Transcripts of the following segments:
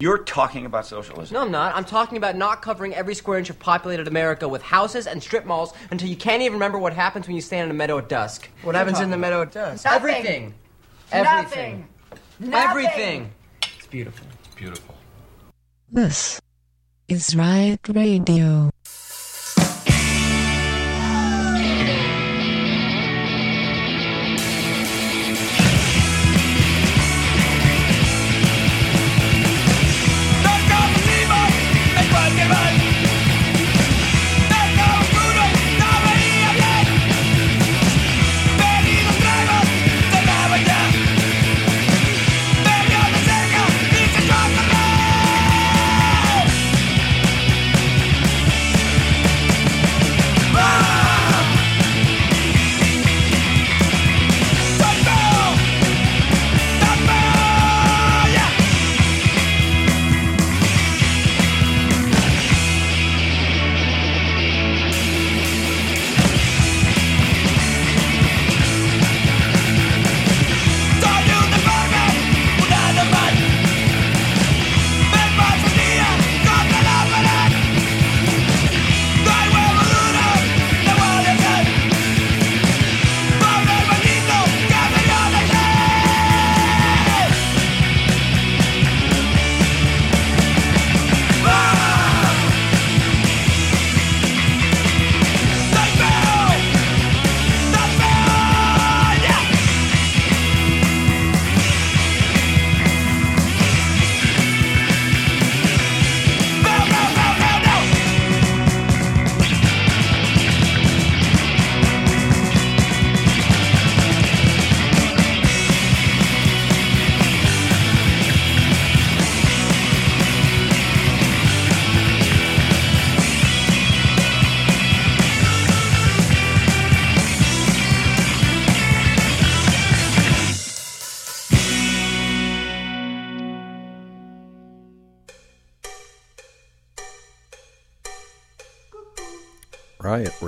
You're talking about socialism. No, I'm not. I'm talking about not covering every square inch of populated America with houses and strip malls until you can't even remember what happens when you stand in a meadow at dusk. What happens in the meadow at dusk? Nothing. Everything. Everything. Nothing. Everything. It's beautiful. It's Beautiful. This is Riot Radio.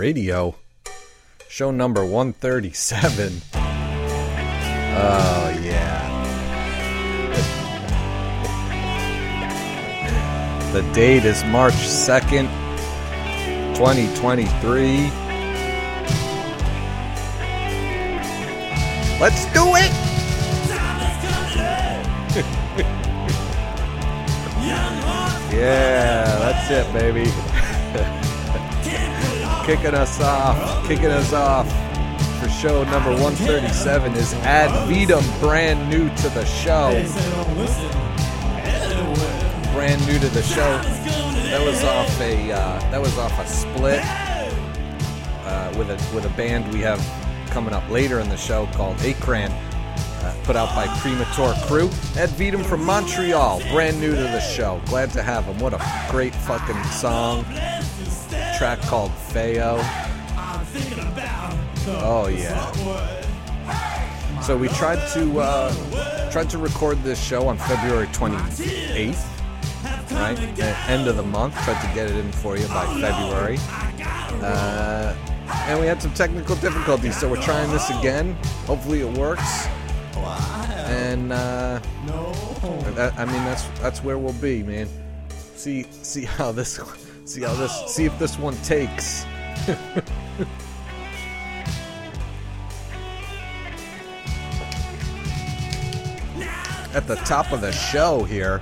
Radio, show number 137. Oh, yeah. The date is March 2nd, 2023. Let's do it! yeah, that's it, baby. Kicking us off, kicking us off for show number 137 is Ad Vitam, brand new to the show. Brand new to the show. That was off a uh, that was off a split uh, with a with a band we have coming up later in the show called Acran. Uh, put out by Premature Crew. Ad Vitam from Montreal, brand new to the show. Glad to have him. What a great fucking song track called Feo. Oh yeah. So we tried to uh, tried to record this show on February 28th, right? At end of the month. Tried to get it in for you by February. Uh, and we had some technical difficulties, so we're trying this again. Hopefully it works. And uh, I mean that's that's where we'll be, man. See see how this See how this. See if this one takes. At the top of the show here.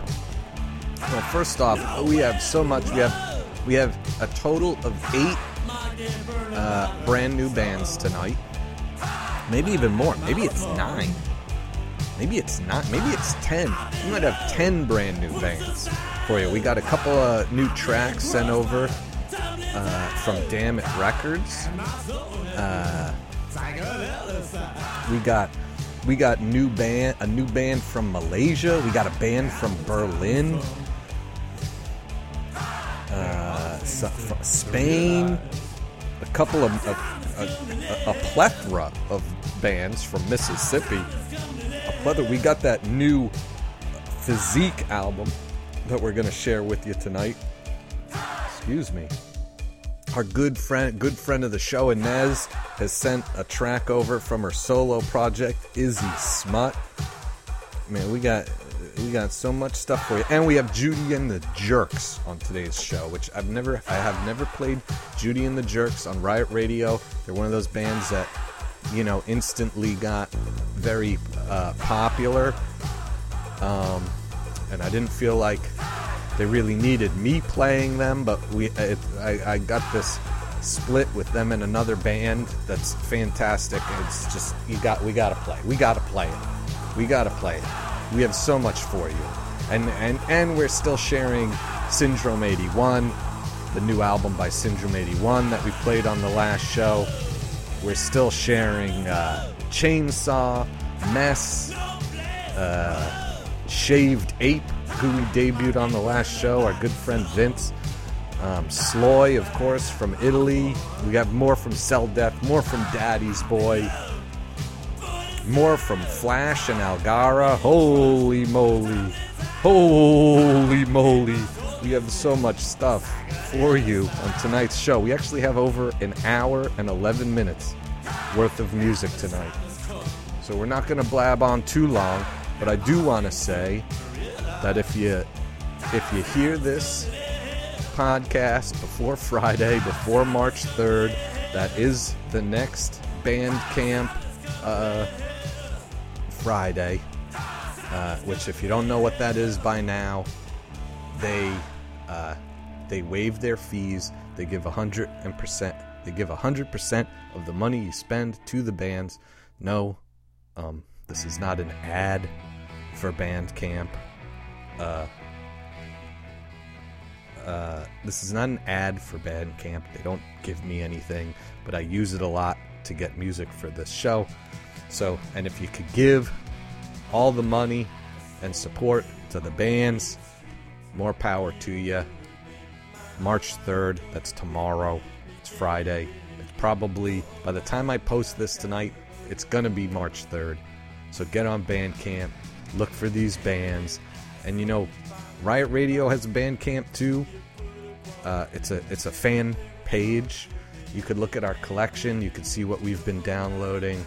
Well, first off, we have so much. We have we have a total of eight uh, brand new bands tonight. Maybe even more. Maybe it's nine. Maybe it's not. Maybe it's ten. We might have ten brand new bands for you. We got a couple of new tracks sent over uh, from Damn It Records. Uh, we got we got new band a new band from Malaysia. We got a band from Berlin, uh, from Spain. A couple of a, a, a, plethora of bands from Mississippi. A plethora. We got that new Physique album that we're going to share with you tonight. Excuse me. Our good friend, good friend of the show, Inez, has sent a track over from her solo project, Izzy Smut. Man, we got we got so much stuff for you, and we have Judy and the Jerks on today's show, which I've never, I have never played Judy and the Jerks on Riot Radio. They're one of those bands that, you know, instantly got very uh, popular, um, and I didn't feel like they really needed me playing them, but we, it, I, I got this split with them and another band that's fantastic. It's just you got, we got to play, we got to play it. We gotta play it. We have so much for you. And and and we're still sharing Syndrome 81, the new album by Syndrome 81 that we played on the last show. We're still sharing uh, Chainsaw, Mess, uh, Shaved Ape, who we debuted on the last show, our good friend Vince. Um, Sloy, of course, from Italy. We got more from Cell Death, more from Daddy's Boy. More from Flash and Algara. Holy moly. Holy moly. We have so much stuff for you on tonight's show. We actually have over an hour and 11 minutes worth of music tonight. So we're not going to blab on too long, but I do want to say that if you if you hear this podcast before Friday, before March 3rd, that is the next band camp uh, Friday, uh, which, if you don't know what that is by now, they uh, they waive their fees. They give hundred percent. They give hundred percent of the money you spend to the bands. No, um, this is not an ad for Bandcamp. Uh, uh, this is not an ad for Bandcamp. They don't give me anything, but I use it a lot to get music for this show. So, and if you could give all the money and support to the bands, more power to you. March 3rd, that's tomorrow. It's Friday. It's probably, by the time I post this tonight, it's going to be March 3rd. So get on Bandcamp, look for these bands. And you know, Riot Radio has a Bandcamp too. Uh, it's a it's a fan page. You could look at our collection. You could see what we've been downloading.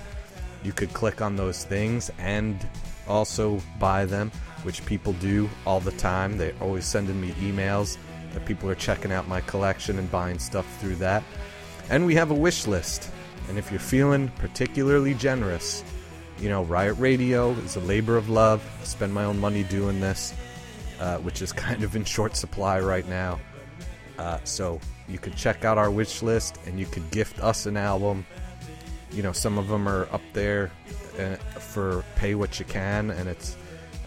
You could click on those things and also buy them, which people do all the time. They're always sending me emails that people are checking out my collection and buying stuff through that. And we have a wish list. And if you're feeling particularly generous, you know, Riot Radio is a labor of love. I spend my own money doing this, uh, which is kind of in short supply right now. Uh, so you could check out our wish list and you could gift us an album. You know, some of them are up there uh, for pay what you can, and it's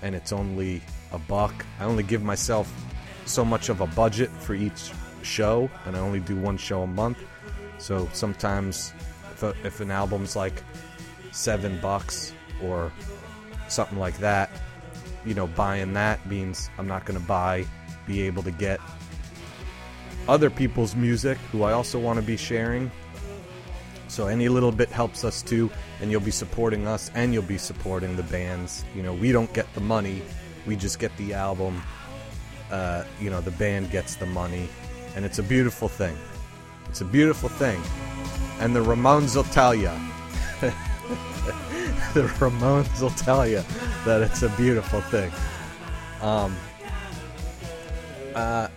and it's only a buck. I only give myself so much of a budget for each show, and I only do one show a month. So sometimes, if, a, if an album's like seven bucks or something like that, you know, buying that means I'm not going to buy, be able to get other people's music who I also want to be sharing. So any little bit helps us too, and you'll be supporting us and you'll be supporting the bands. You know, we don't get the money, we just get the album. Uh, you know, the band gets the money, and it's a beautiful thing. It's a beautiful thing. And the Ramones will tell you. the Ramones will tell you that it's a beautiful thing. Um, uh,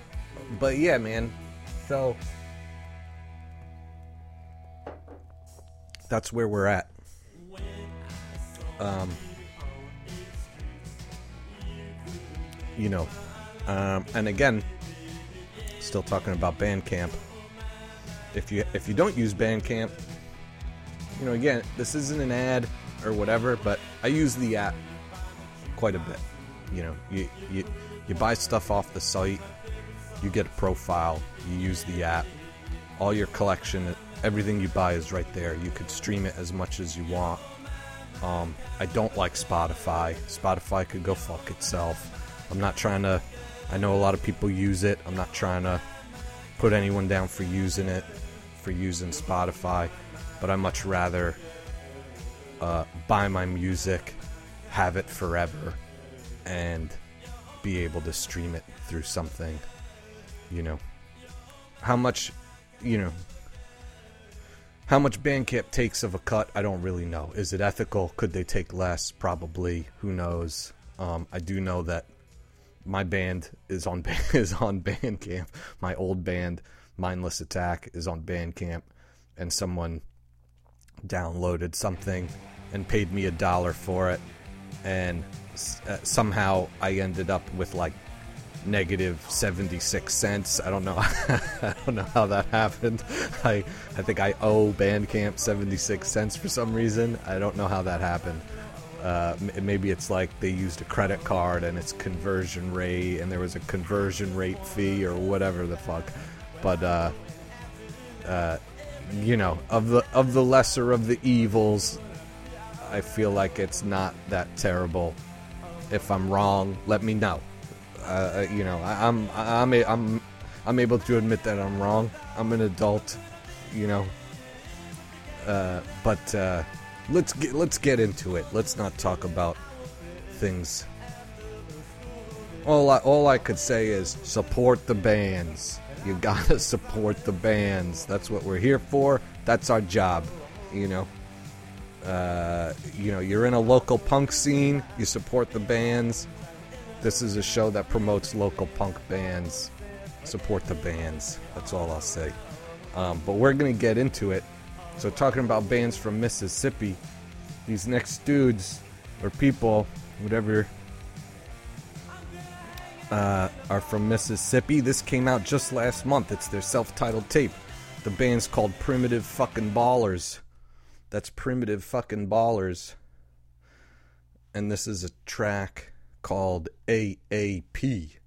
but yeah, man. So that's where we're at. Um, you know, um, and again, still talking about Bandcamp. If you if you don't use Bandcamp, you know, again, this isn't an ad or whatever, but I use the app quite a bit. You know, you you you buy stuff off the site, you get a profile, you use the app, all your collection, everything you buy is right there. You could stream it as much as you want. Um, I don't like Spotify. Spotify could go fuck itself. I'm not trying to. I know a lot of people use it. I'm not trying to put anyone down for using it, for using Spotify, but I much rather uh, buy my music, have it forever, and be able to stream it through something. You know, how much, you know, how much Bandcamp takes of a cut, I don't really know. Is it ethical? Could they take less? Probably. Who knows? Um, I do know that my band is on is on Bandcamp. My old band, Mindless Attack, is on Bandcamp, and someone downloaded something and paid me a dollar for it, and uh, somehow I ended up with like negative 76 cents. I don't know. I don't know how that happened. I I think I owe Bandcamp 76 cents for some reason. I don't know how that happened. Uh, maybe it's like they used a credit card and it's conversion rate and there was a conversion rate fee or whatever the fuck. But uh, uh, you know, of the of the lesser of the evils, I feel like it's not that terrible. If I'm wrong, let me know. Uh, uh, you know, I, I'm I'm I'm I'm able to admit that I'm wrong. I'm an adult, you know. Uh, but uh, let's get let's get into it. Let's not talk about things. All I, all I could say is support the bands. You gotta support the bands. That's what we're here for. That's our job. You know. Uh, you know, you're in a local punk scene. You support the bands. This is a show that promotes local punk bands. Support the bands. That's all I'll say. Um, but we're gonna get into it. So, talking about bands from Mississippi, these next dudes or people, whatever, uh, are from Mississippi. This came out just last month. It's their self titled tape. The band's called Primitive Fucking Ballers. That's Primitive Fucking Ballers. And this is a track called AAP.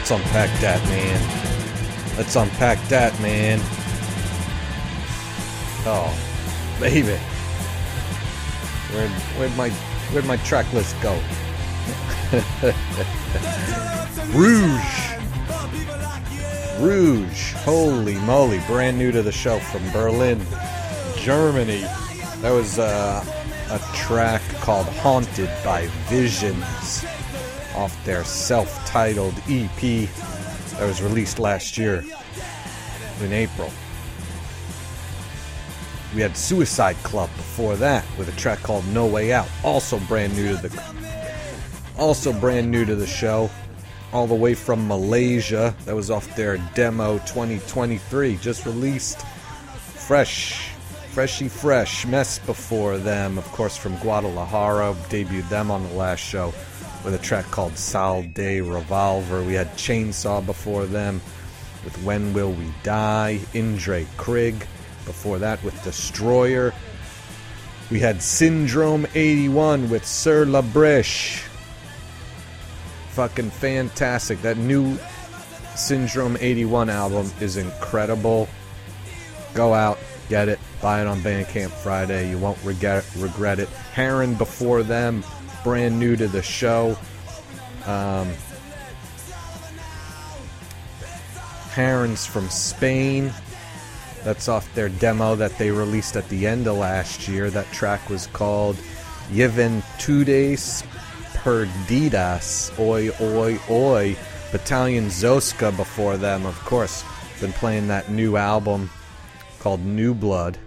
Let's unpack that, man. Let's unpack that, man. Oh, baby. Where'd, where'd my where'd my track list go? Rouge. Rouge. Holy moly. Brand new to the show from Berlin, Germany. That was uh, a track called Haunted by Visions off their self titled EP that was released last year in April. We had Suicide Club before that with a track called No Way Out, also brand new to the also brand new to the show, all the way from Malaysia. That was off their demo 2023, just released fresh, freshy fresh. Mess before them, of course, from Guadalajara, debuted them on the last show with a track called Sal de Revolver. We had Chainsaw before them with When Will We Die, Indre Krieg before that with Destroyer. We had Syndrome 81 with Sur La Brèche. Fucking fantastic. That new Syndrome 81 album is incredible. Go out, get it, buy it on Bandcamp Friday. You won't regret regret it. Heron before them, brand new to the show. Um, Herons from Spain. That's off their demo that they released at the end of last year. That track was called Juventudes Perdidas. Oi, oi, oi. Battalion Zoska before them, of course. Been playing that new album called New Blood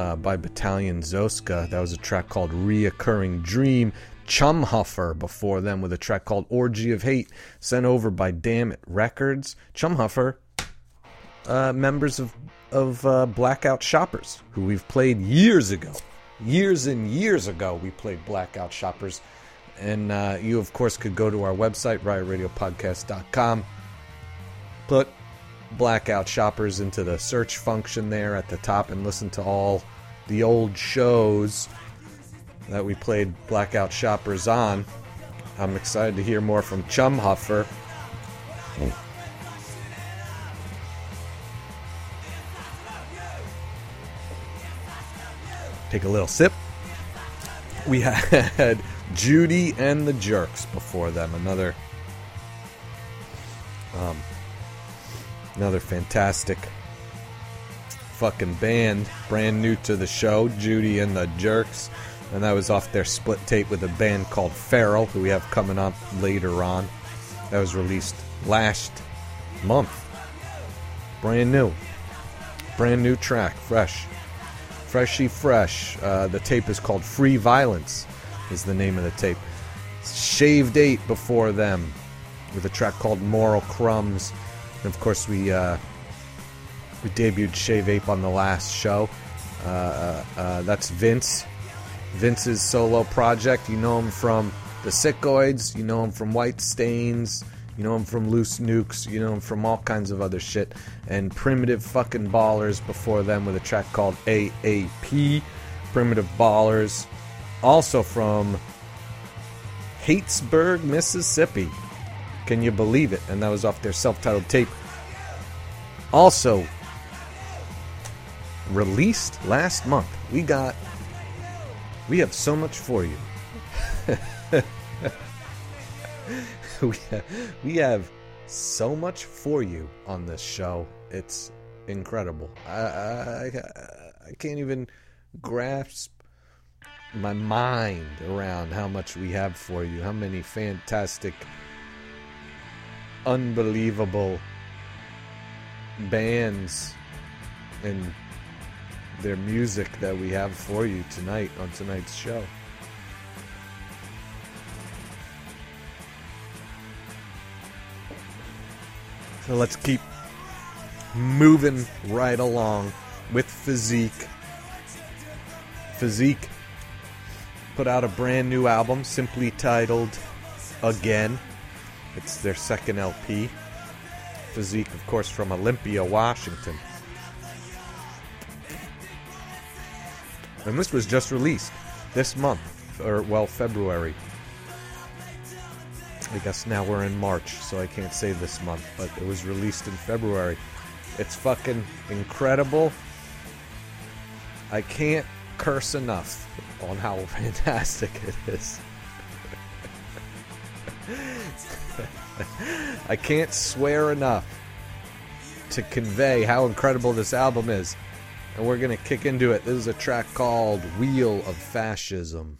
uh, by Battalion Zoska. That was a track called Reoccurring Dream. Chumhuffer before them with a track called Orgy of Hate, sent over by Damn It Records. Chumhuffer, uh, members of of uh, Blackout Shoppers, who we've played years ago, years and years ago. We played Blackout Shoppers, and uh, you of course could go to our website riotradiopodcast.com, put Blackout Shoppers into the search function there at the top, and listen to all the old shows that we played Blackout Shoppers on. I'm excited to hear more from Chumhuffer. Take a little sip. We had Judy and the Jerks before them. Another, um, another fantastic fucking band, brand new to the show. Judy and the Jerks and that was off their split tape with a band called Feral, who we have coming up later on. That was released last month. Brand new. Brand new track, fresh. Freshy fresh. Uh, the tape is called Free Violence, is the name of the tape. Shave Ape before them, with a track called Moral Crumbs. And of course, we, uh, we debuted Shave Ape on the last show. Uh, uh, uh that's Vince Vince's solo project. You know him from the Sickoids, you know him from White Stains, you know him from Loose Nukes, you know him from all kinds of other shit. And Primitive fucking Ballers before them with a track called AAP. Primitive Ballers, also from Hattiesburg, Mississippi. Can you believe it? And that was off their self titled tape. Also, released last month, we got we have so much for you. we, have, we have so much for you on this show. It's incredible. I, I, I can't even grasp my mind around how much we have for you. How many fantastic, unbelievable bands and their music that we have for you tonight on tonight's show. So let's keep moving right along with Physique. Physique put out a brand new album simply titled Again. It's their second LP. Physique, of course, from Olympia, Washington. And this was just released this month, or well, February. I guess now we're in March, so I can't say this month, but it was released in February. It's fucking incredible. I can't curse enough on how fantastic it is. I can't swear enough to convey how incredible this album is. And we're going to kick into it. This is a track called Wheel of Fascism.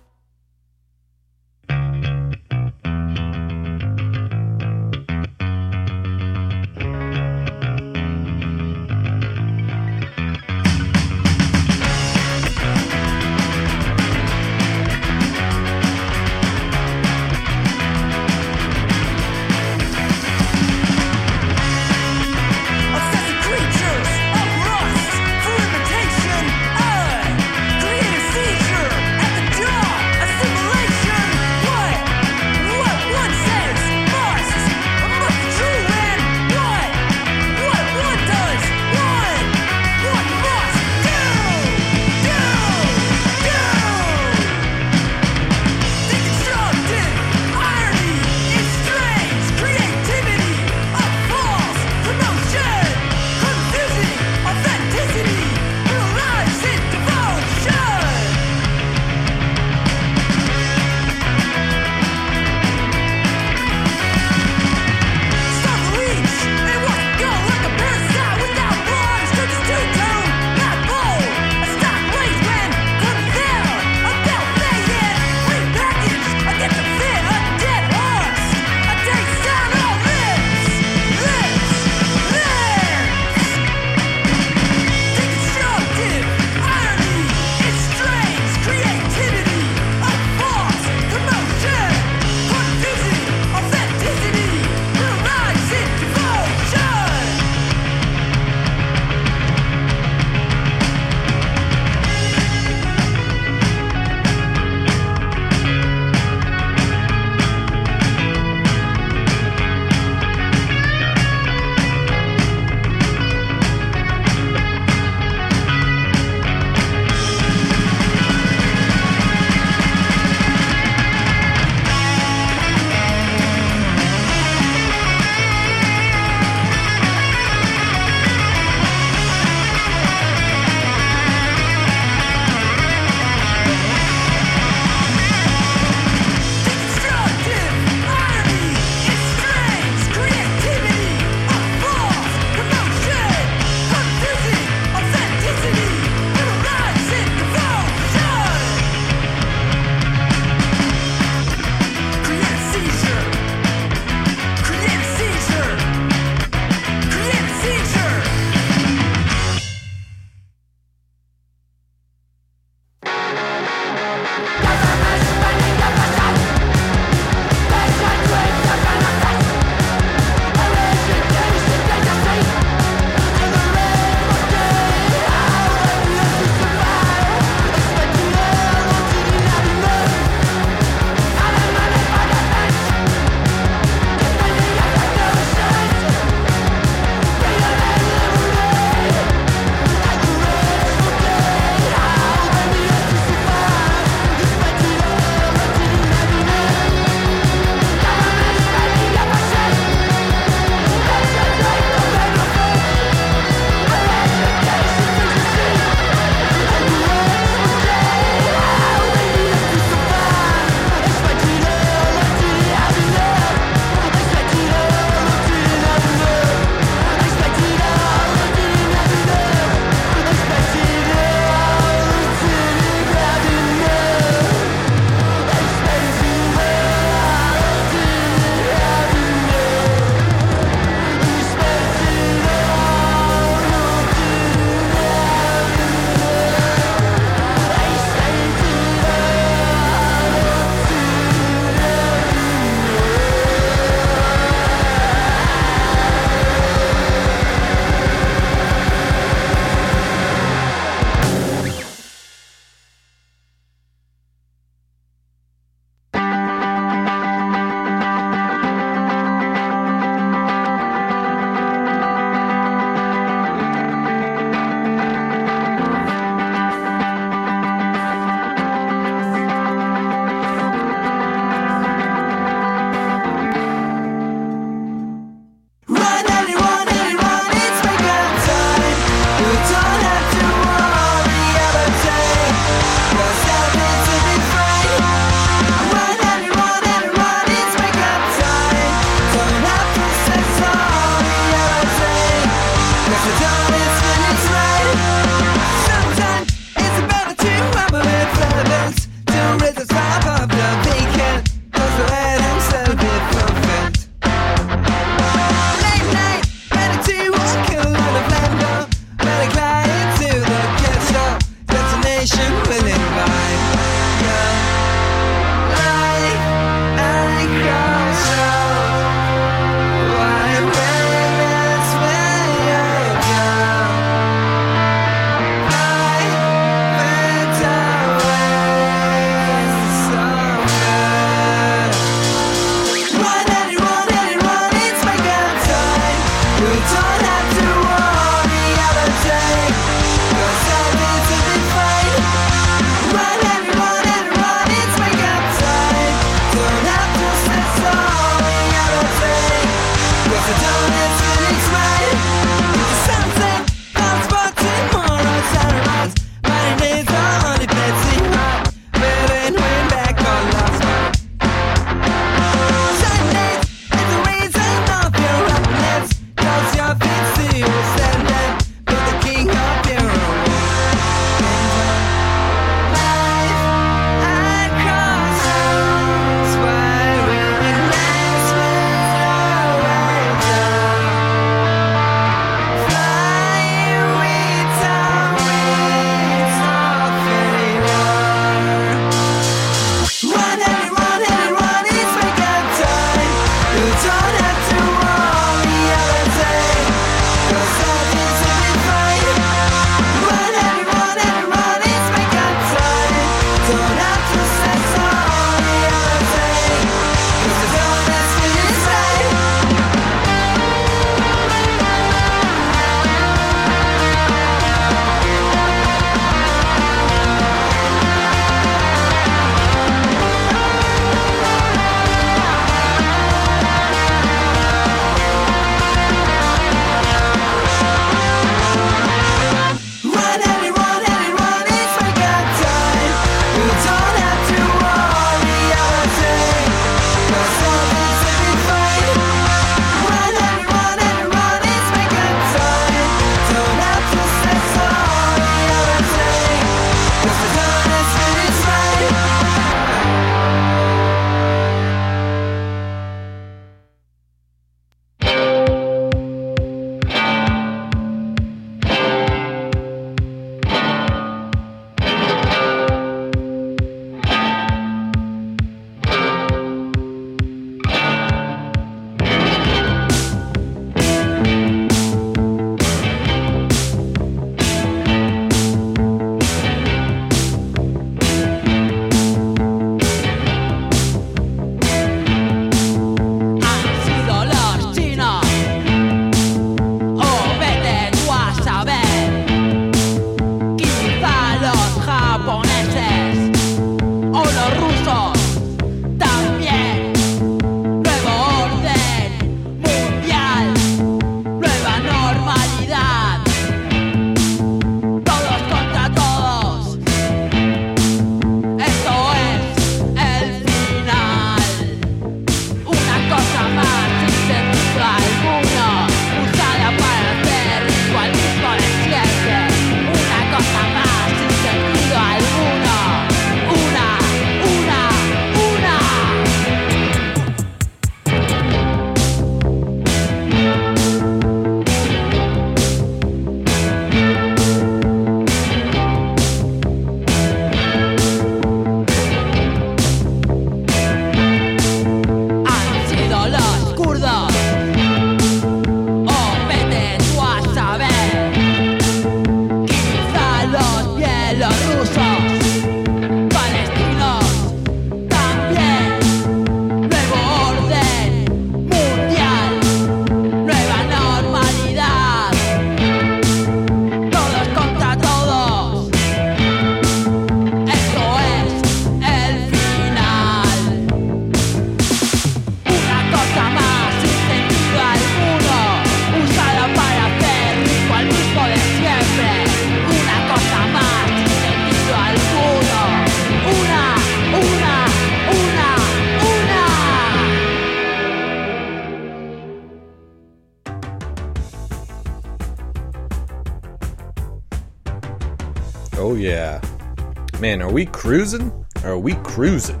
We cruising? Or are we cruising?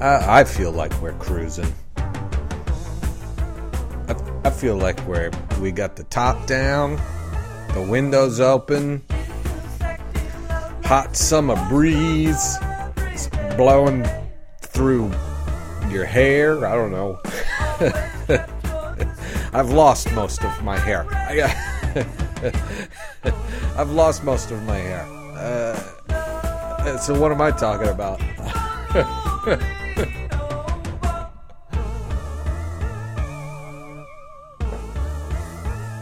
I, I feel like we're cruising. I, I feel like we're we got the top down, the windows open, hot summer breeze blowing through your hair. I don't know. I've lost most of my hair. I've lost most of my hair. So what am I talking about?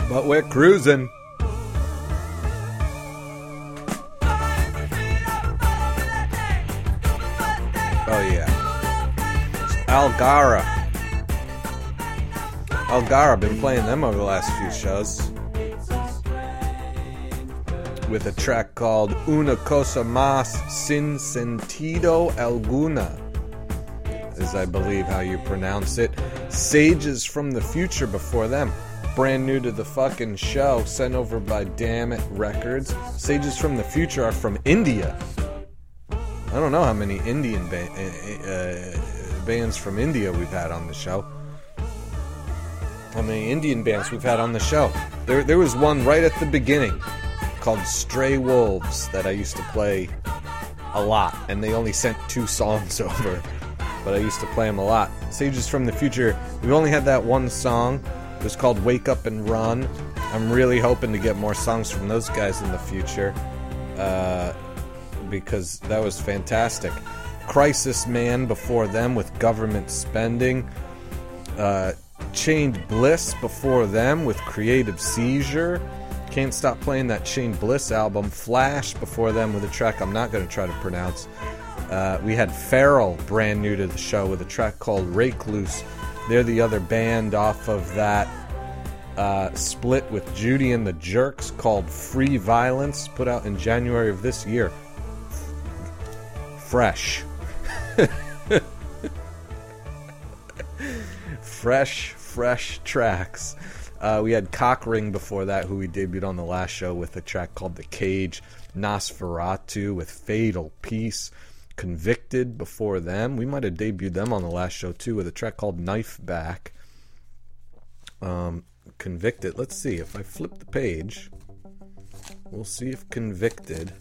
but we're cruising. Oh yeah. Algara. Algara, been playing them over the last few shows. With a track called Una Cosa Más Sin Sentido Alguna, is I believe how you pronounce it. Sages from the Future before them. Brand new to the fucking show, sent over by Damn It Records. Sages from the Future are from India. I don't know how many Indian ba- uh, bands from India we've had on the show. How many Indian bands we've had on the show? There, there was one right at the beginning called Stray Wolves that I used to play a lot, and they only sent two songs over, but I used to play them a lot. Sages from the Future, we've only had that one song. It was called Wake Up and Run. I'm really hoping to get more songs from those guys in the future. Uh, because that was fantastic. Crisis Man before them with government spending. Uh, Chained Bliss before them with Creative Seizure. Can't stop playing that Shane Bliss album. Flash before them with a track I'm not going to try to pronounce. Uh, we had Farrell, brand new to the show with a track called Rake Loose. They're the other band off of that uh, split with Judy and the Jerks called Free Violence, put out in January of this year fresh. fresh, fresh tracks. Uh, we had Cockring before that, who we debuted on the last show with a track called The Cage. Nosferatu with Fatal Peace. Convicted before them. We might have debuted them on the last show too with a track called Knife Back. Um, convicted. Let's see if I flip the page. We'll see if Convicted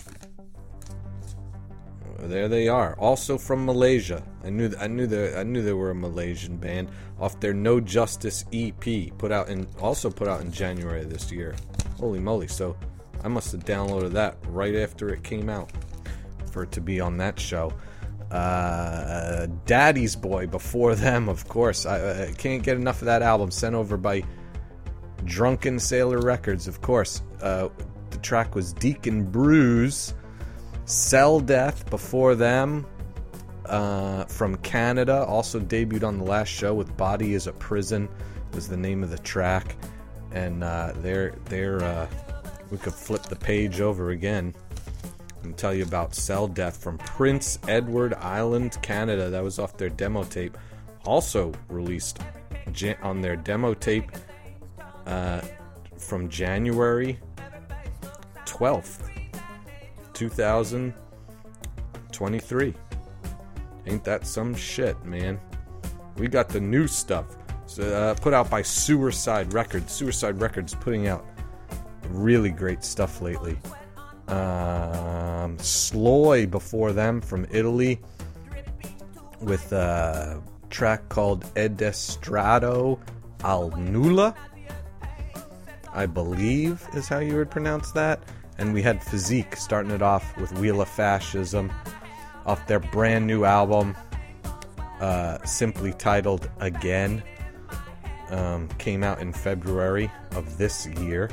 there they are. Also from Malaysia. I knew I knew that I knew they were a Malaysian band off their No Justice EP, put out in also put out in January this year. Holy moly! So I must have downloaded that right after it came out for it to be on that show. Uh, Daddy's Boy before them, of course. I, I can't get enough of that album sent over by Drunken Sailor Records, of course. Uh, the track was Deacon Bruise. Cell Death before them uh, from Canada also debuted on the last show with Body is a Prison was the name of the track and uh, they're they're uh, we could flip the page over again and tell you about Cell Death from Prince Edward Island, Canada. That was off their demo tape. Also released on their demo tape uh, from January 12th 2023. Ain't that some shit, man? We got the new stuff uh, put out by Suicide Records. Suicide Records putting out really great stuff lately. Um, Sloy before them from Italy with a track called Edestrato al Nulla. I believe is how you would pronounce that and we had Physique starting it off with Wheel of Fascism off their brand new album, uh, simply titled Again. Um, came out in February of this year.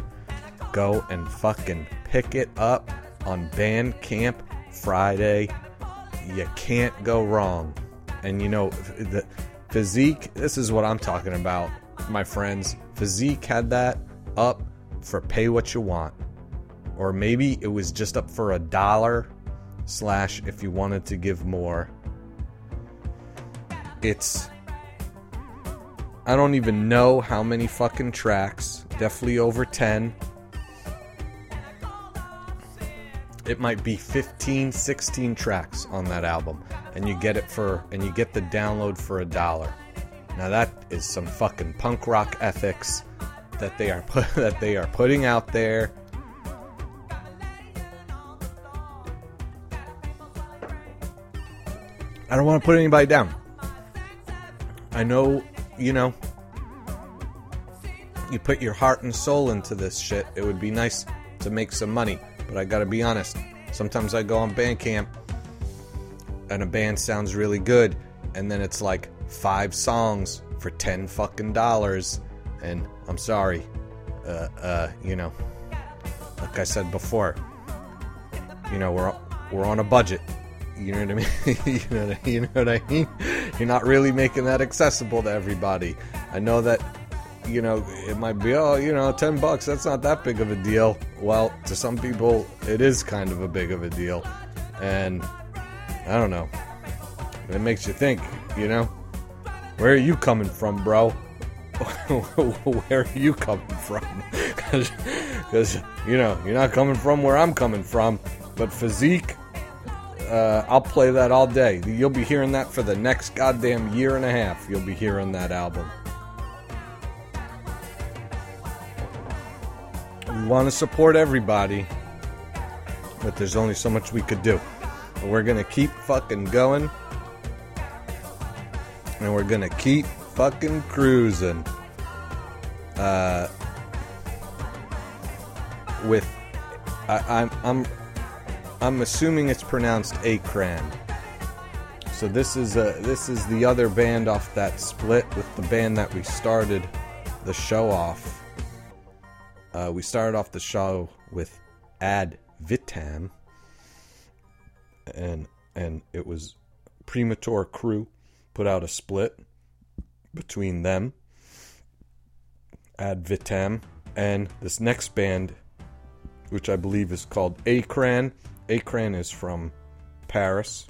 Go and fucking pick it up on Bandcamp Friday. You can't go wrong. And you know, the Physique, this is what I'm talking about, my friends. Physique had that up for pay what you want or maybe it was just up for a dollar slash if you wanted to give more it's i don't even know how many fucking tracks definitely over 10 it might be 15, 16 tracks on that album, and you get it for and you get the download for a dollar. Now that is some fucking punk rock ethics that they are put, that they are putting out there. I don't want to put anybody down. I know, you know, you put your heart and soul into this shit. It would be nice to make some money, but I gotta be honest. Sometimes I go on Bandcamp and a band sounds really good, and then it's like five songs for 10 fucking dollars. And I'm sorry, uh, uh, you know, like I said before, you know, we're, we're on a budget. You know what I mean? you, know what I, you know what I mean? You're not really making that accessible to everybody. I know that, you know, it might be, oh, you know, 10 bucks, that's not that big of a deal. Well, to some people, it is kind of a big of a deal. And I don't know. It makes you think, you know? Where are you coming from, bro? where are you coming from? Because, you know, you're not coming from where I'm coming from. But physique, uh, I'll play that all day. You'll be hearing that for the next goddamn year and a half. You'll be hearing that album. We want to support everybody, but there's only so much we could do. And we're going to keep fucking going. And we're going to keep fucking cruising. Uh, with I, I'm I'm I'm assuming it's pronounced Akran. So this is a this is the other band off that split with the band that we started the show off. Uh, we started off the show with Ad Vitam, and and it was Premature Crew put out a split between them, Ad Vitam, and this next band, which I believe is called Akran. Akran is from Paris,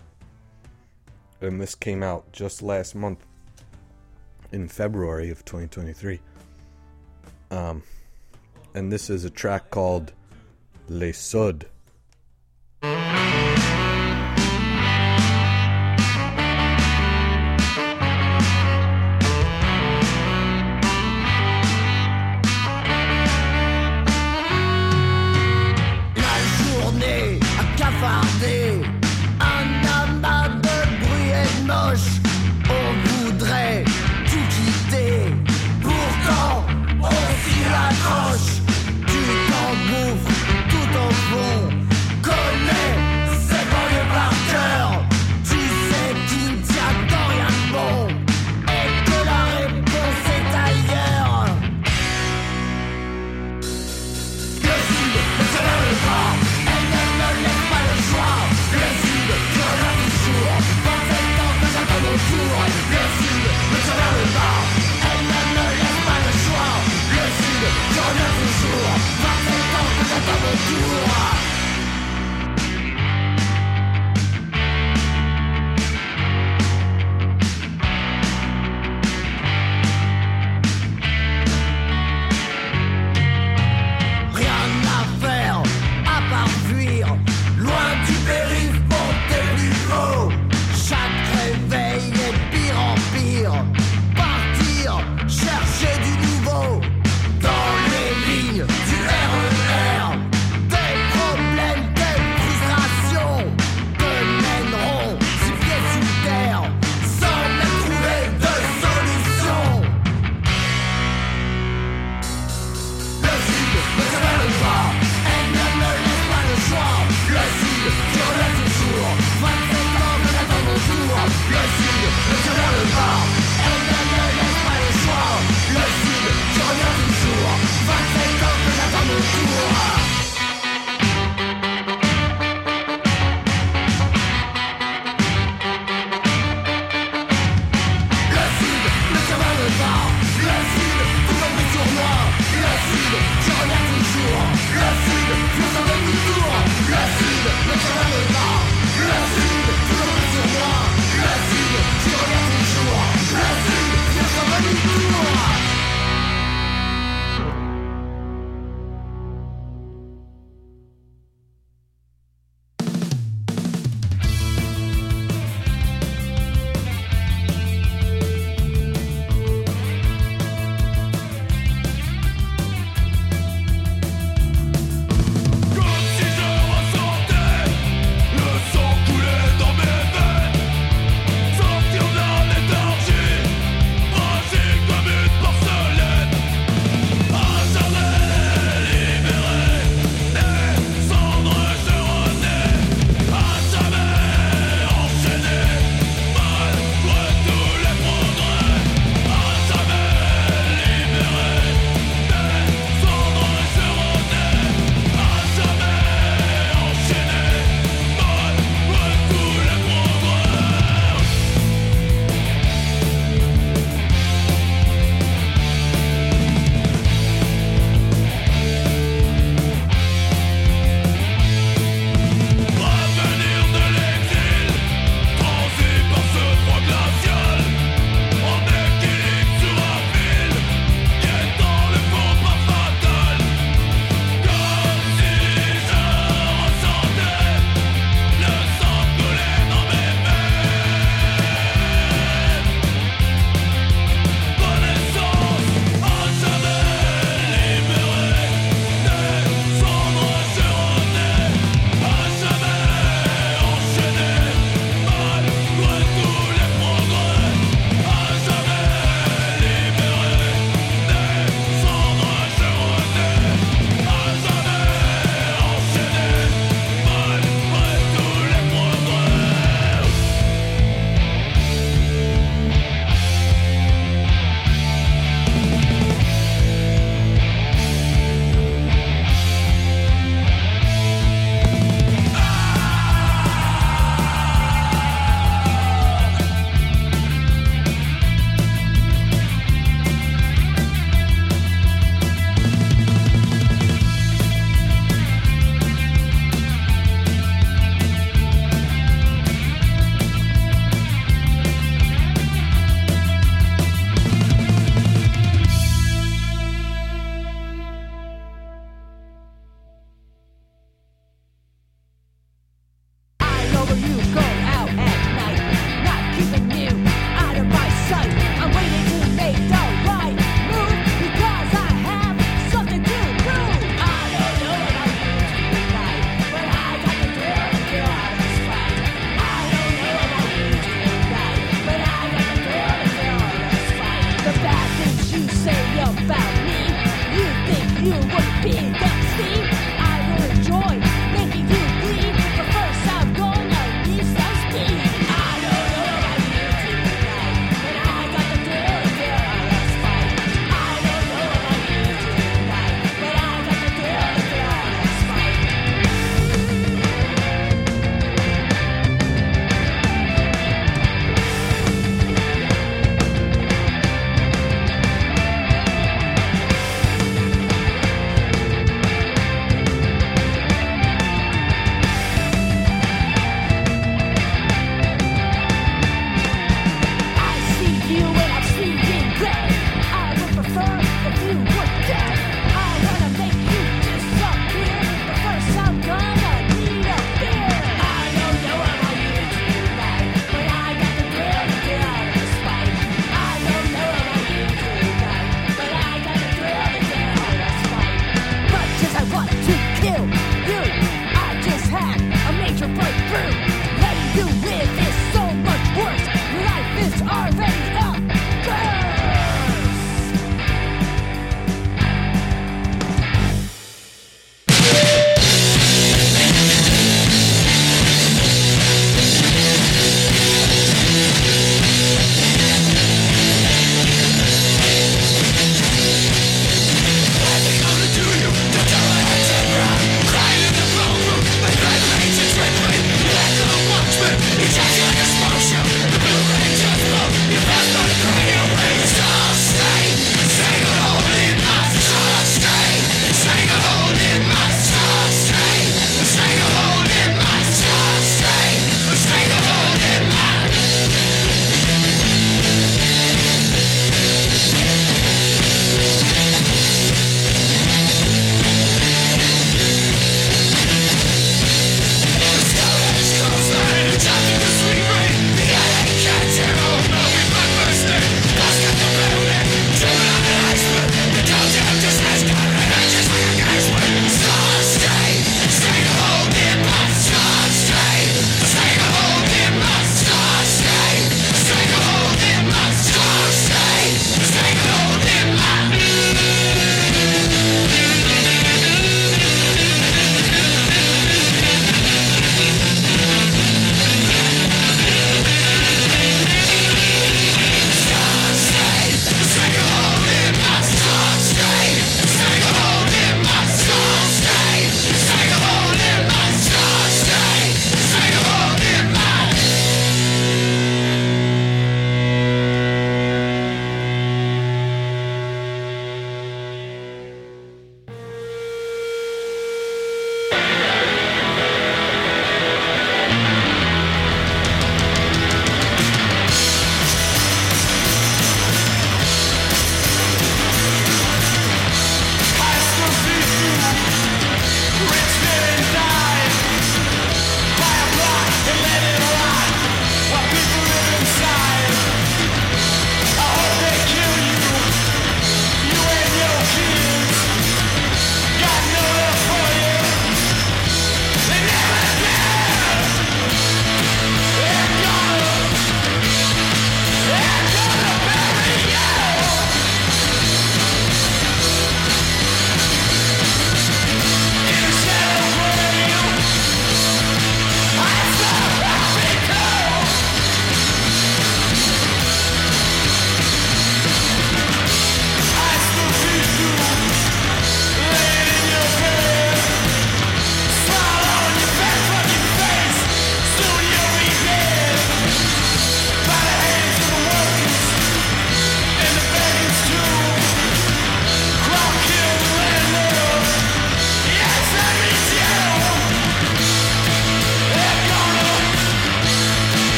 and this came out just last month in February of 2023. Um, and this is a track called Les Sud.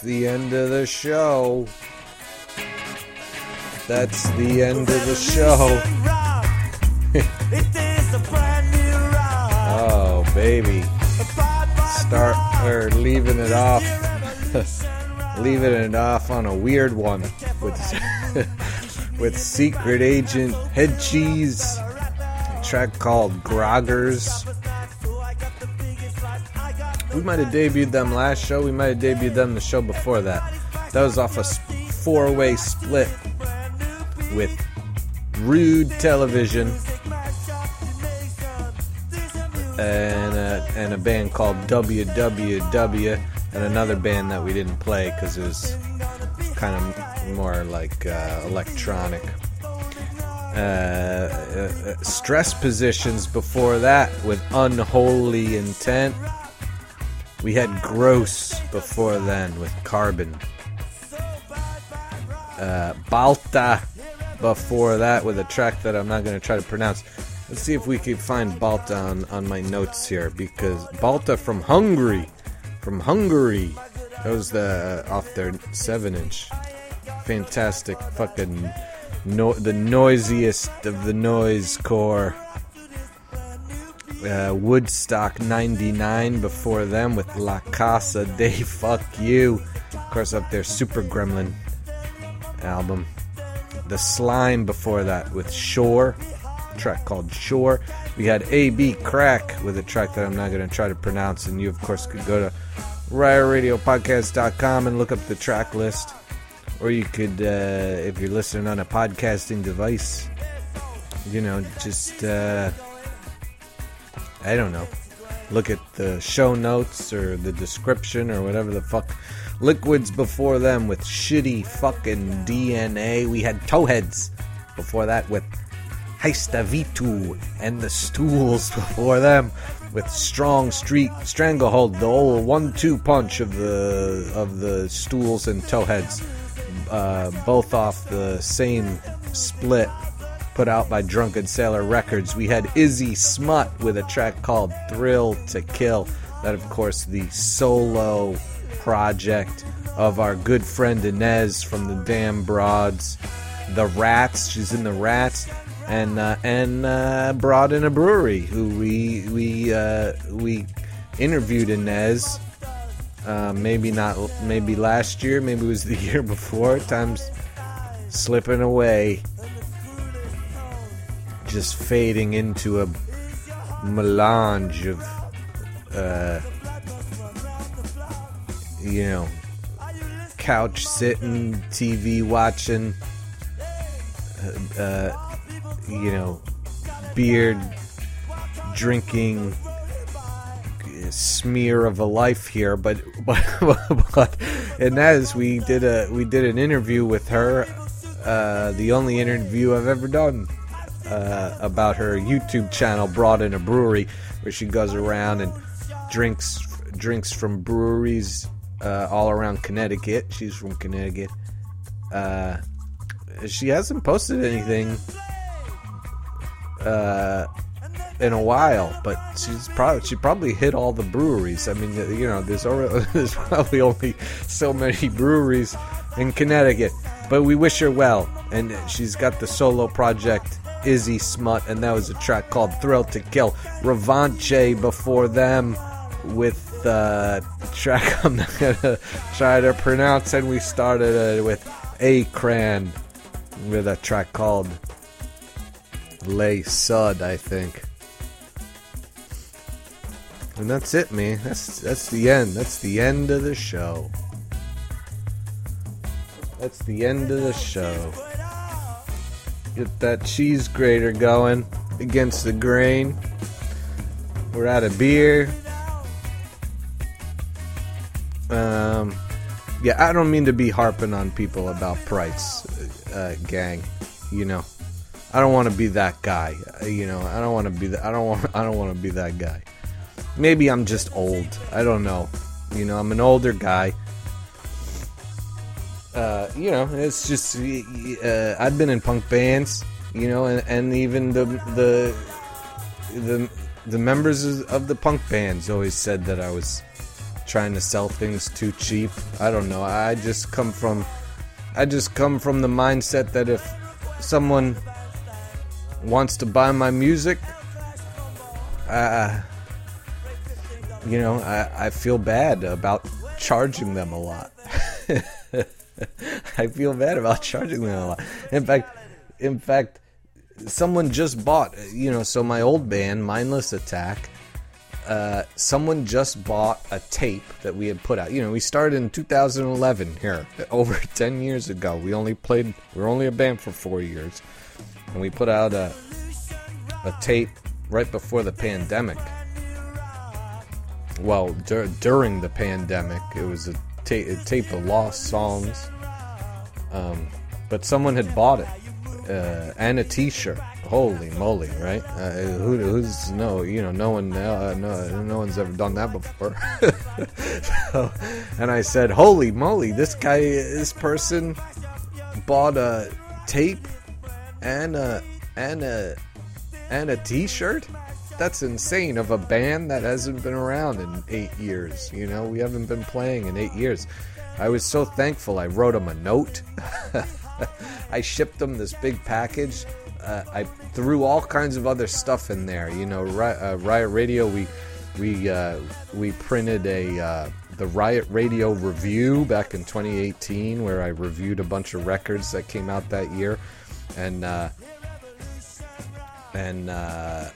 The end of the show. That's the end of the show. oh, baby. Start or leaving it off. leaving it off on a weird one with with Secret Agent Head Cheese. Track called Groggers. We might have debuted them last show. We might have debuted them the show before that. That was off a four way split with Rude Television and a, and a band called WWW and another band that we didn't play because it was kind of more like uh, electronic. Uh, uh, uh, stress positions before that with Unholy Intent. We had Gross before then with Carbon. Uh, Balta before that with a track that I'm not going to try to pronounce. Let's see if we can find Balta on, on my notes here because Balta from Hungary. From Hungary. That was the off their 7 inch. Fantastic fucking no, the noisiest of the noise core. Uh, Woodstock 99 before them with La Casa de Fuck You. Of course, up there, Super Gremlin album. The Slime before that with Shore, track called Shore. We had AB Crack with a track that I'm not going to try to pronounce, and you, of course, could go to riotradiopodcast.com and look up the track list. Or you could, uh, if you're listening on a podcasting device, you know, just, uh, I don't know, look at the show notes or the description or whatever the fuck. Liquids before them with shitty fucking DNA. We had Towheads before that with Heistavitu and the Stools before them with Strong Street Stranglehold, the old one-two punch of the of the Stools and Towheads, uh, both off the same split put out by Drunken Sailor Records. We had Izzy Smut with a track called Thrill to Kill. That, of course, the solo project of our good friend Inez from the Damn Broads. The Rats, she's in the Rats, and uh, and uh, Broad in a Brewery, who we we uh, we interviewed Inez. Uh, maybe not, maybe last year, maybe it was the year before. Time's slipping away just fading into a melange of, uh, you know, couch sitting, TV watching, uh, uh, you know, beer drinking smear of a life here but but but and as we did a we did an interview with her uh, the only interview I've ever done uh, about her YouTube channel, Brought in a Brewery, where she goes around and drinks drinks from breweries uh, all around Connecticut. She's from Connecticut. Uh, she hasn't posted anything uh, in a while, but she's probably she probably hit all the breweries. I mean, you know, there's already, there's probably only so many breweries in Connecticut. But we wish her well, and she's got the solo project Izzy Smut, and that was a track called Thrill to Kill. Revanche before them with uh, track I'm not gonna try to pronounce, and we started uh, with Akran with a track called Lay Sud, I think. And that's it, man. That's that's the end. That's the end of the show. That's the end of the show. Get that cheese grater going against the grain. We're out of beer. Um, yeah, I don't mean to be harping on people about price, uh, gang. You know, I don't want to be that guy. Uh, You know, I don't want to be that. I don't want. I don't want to be that guy. Maybe I'm just old. I don't know. You know, I'm an older guy. Uh, you know, it's just uh, I've been in punk bands, you know, and, and even the the the the members of the punk bands always said that I was trying to sell things too cheap. I don't know. I just come from I just come from the mindset that if someone wants to buy my music, uh, you know, I, I feel bad about charging them a lot. I feel bad about charging them a lot. In fact, in fact, someone just bought, you know, so my old band, Mindless Attack, uh, someone just bought a tape that we had put out. You know, we started in 2011 here, over 10 years ago. We only played, we were only a band for four years, and we put out a a tape right before the pandemic. Well, dur- during the pandemic, it was a, ta- tape of lost songs. Um, but someone had bought it uh, and a T-shirt. Holy moly, right? Uh, who, who's no, you know, no one, uh, no, no one's ever done that before. so, and I said, "Holy moly, this guy, this person bought a tape and a and a and a T-shirt." That's insane of a band that hasn't been around in eight years. You know, we haven't been playing in eight years. I was so thankful. I wrote them a note. I shipped them this big package. Uh, I threw all kinds of other stuff in there. You know, uh, Riot Radio. We we uh, we printed a uh, the Riot Radio review back in 2018, where I reviewed a bunch of records that came out that year, and uh, and uh,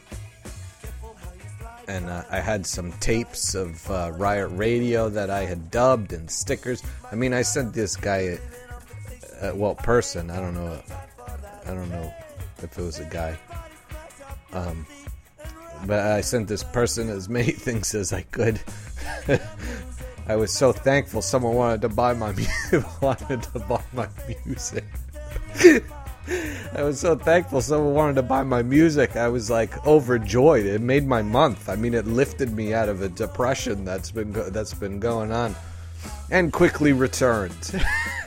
and uh, I had some tapes of uh, Riot Radio that I had dubbed and stickers. I mean, I sent this guy, uh, well, person. I don't know. I don't know if it was a guy. Um, but I sent this person as many things as I could. I was so thankful someone wanted to buy my mu- wanted to buy my music. I was so thankful someone wanted to buy my music. I was like overjoyed. It made my month. I mean, it lifted me out of a depression that's been go- that's been going on, and quickly returned.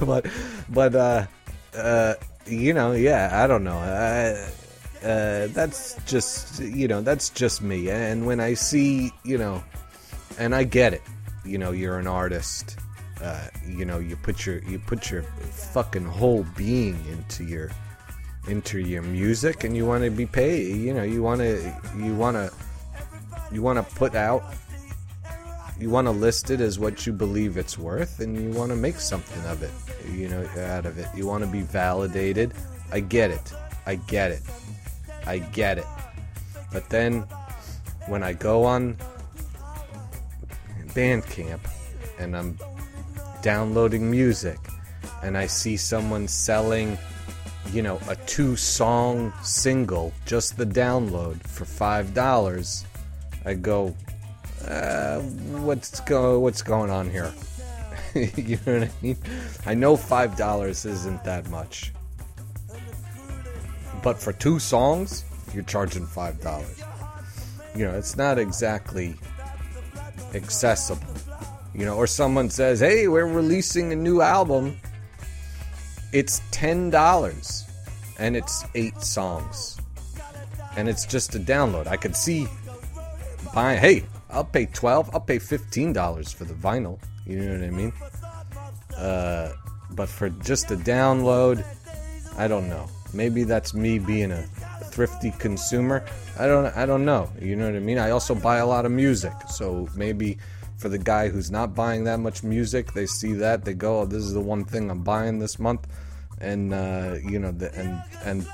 but but uh, uh, you know, yeah, I don't know. Uh, uh, that's just you know that's just me. And when I see you know, and I get it. You know, you're an artist uh, you know you put your you put your fucking whole being into your into your music and you want to be paid you know you want to you want to you want to put out you want to list it as what you believe it's worth and you want to make something of it you know out of it. You want to be validated. I get it. I get it. I get it. But then when i go on bandcamp and i'm downloading music and I see someone selling, you know, a two song single, just the download for five dollars, I go, uh, what's go what's going on here? you know what I mean? I know five dollars isn't that much. But for two songs, you're charging five dollars. You know, it's not exactly accessible you know, or someone says, "Hey, we're releasing a new album." It's ten dollars, and it's eight songs, and it's just a download. I could see buying. Hey, I'll pay twelve. I'll pay fifteen dollars for the vinyl. You know what I mean? Uh, but for just a download, I don't know. Maybe that's me being a thrifty consumer. I don't. I don't know. You know what I mean? I also buy a lot of music, so maybe for the guy who's not buying that much music, they see that they go, oh, "This is the one thing I'm buying this month," and uh, you know, the, and and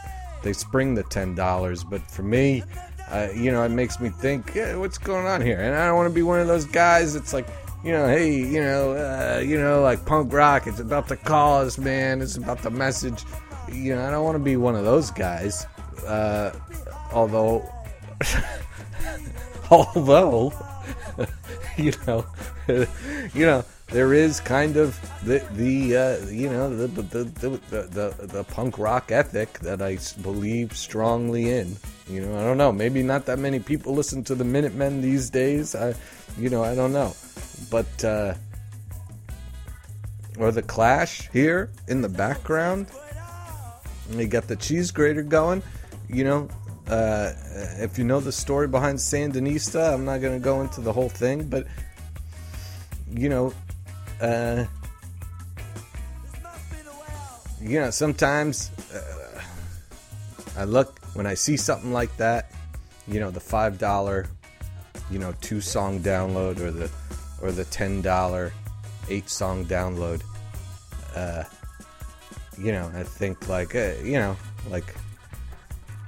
they spring the ten dollars. But for me, uh, you know, it makes me think, what's going on here? And I don't want to be one of those guys. It's like, you know, hey, you know, uh, you know, like punk rock. It's about the cause, man. It's about the message. You know, I don't want to be one of those guys. Uh, although, although you know, you know, there is kind of the the uh, you know the the, the the the the punk rock ethic that I believe strongly in. You know, I don't know. Maybe not that many people listen to the Minutemen these days. I, you know, I don't know, but uh, or the Clash here in the background. They got the cheese grater going. You know, Uh, if you know the story behind Sandinista, I'm not going to go into the whole thing, but you know, uh, you know, sometimes uh, I look when I see something like that, you know, the five dollar, you know, two song download or the or the ten dollar eight song download. Uh, you know, I think like, uh, you know, like,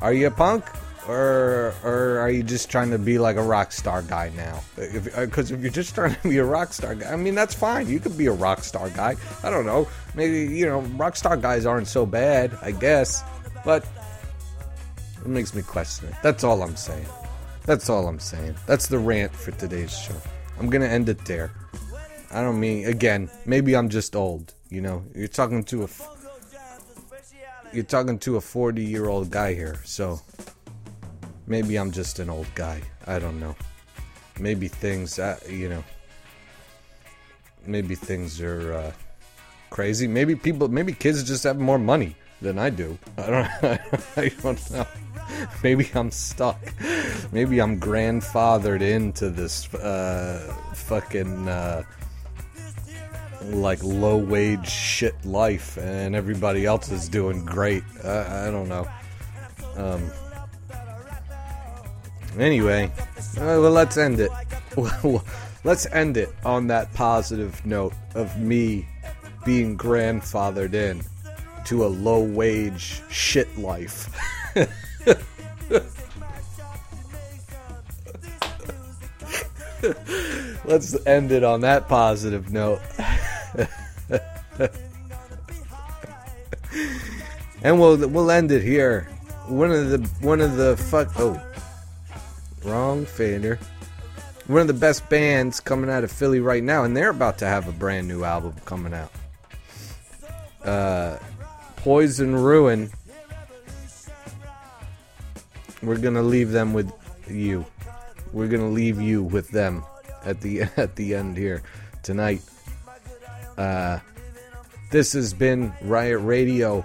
are you a punk? Or, or are you just trying to be like a rock star guy now? Because uh, if, you're just trying to be a rock star guy, I mean that's fine. You could be a rock star guy. I don't know. Maybe you know rock star guys aren't so bad, I guess. But it makes me question it. That's all I'm saying. That's all I'm saying. That's the rant for today's show. I'm gonna end it there. I don't mean again. Maybe I'm just old. You know, you're talking to a f- you're talking to a 40 year old guy here, so maybe I'm just an old guy. I don't know. Maybe things, uh, you know, maybe things are uh, crazy. Maybe people, maybe kids just have more money than I do. I don't, I don't know. Maybe I'm stuck. Maybe I'm grandfathered into this uh, fucking. Like low wage shit life and everybody else is doing great. I, I don't know. Um, anyway, uh, well, let's end it. let's end it on that positive note of me being grandfathered in to a low wage shit life. let's end it on that positive note. and we'll we'll end it here. One of the one of the fuck oh wrong fader. One of the best bands coming out of Philly right now, and they're about to have a brand new album coming out. Uh, Poison Ruin. We're gonna leave them with you. We're gonna leave you with them at the at the end here tonight. Uh, this has been Riot Radio,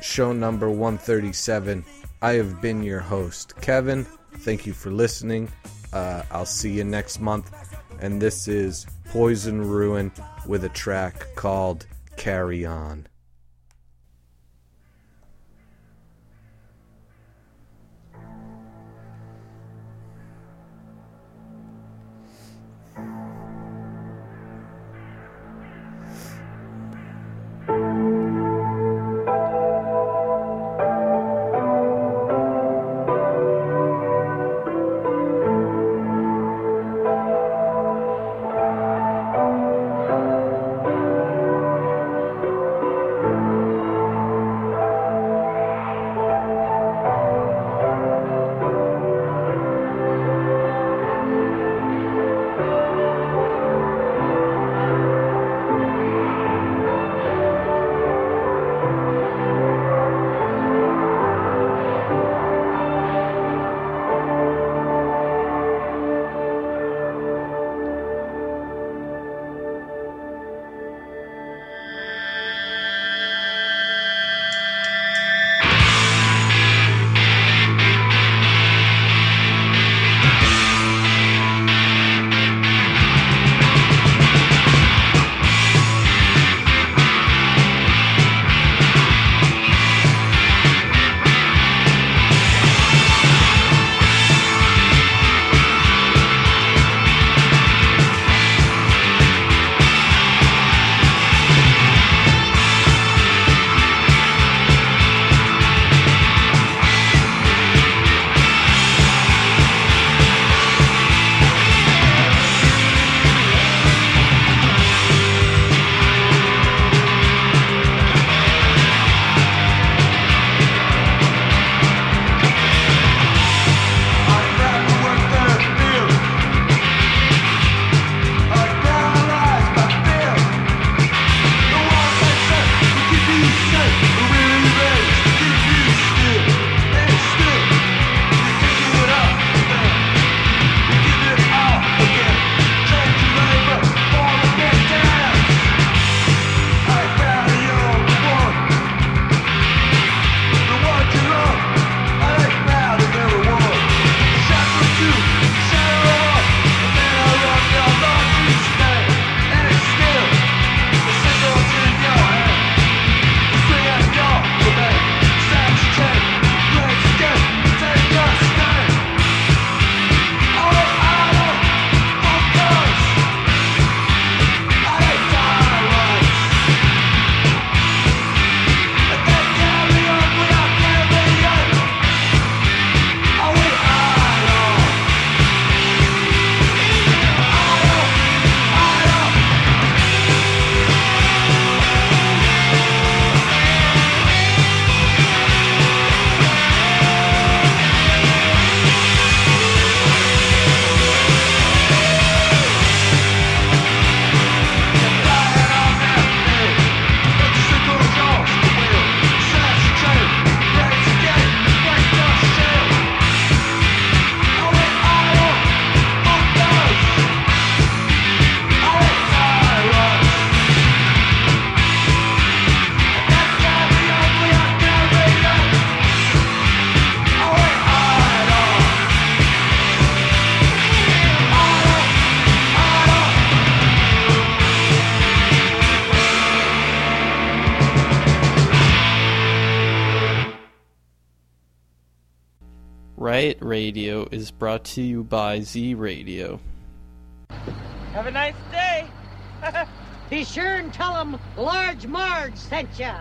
show number 137. I have been your host, Kevin. Thank you for listening. Uh, I'll see you next month. And this is Poison Ruin with a track called Carry On. is brought to you by Z Radio. Have a nice day. Be sure and tell them Large Marge sent ya.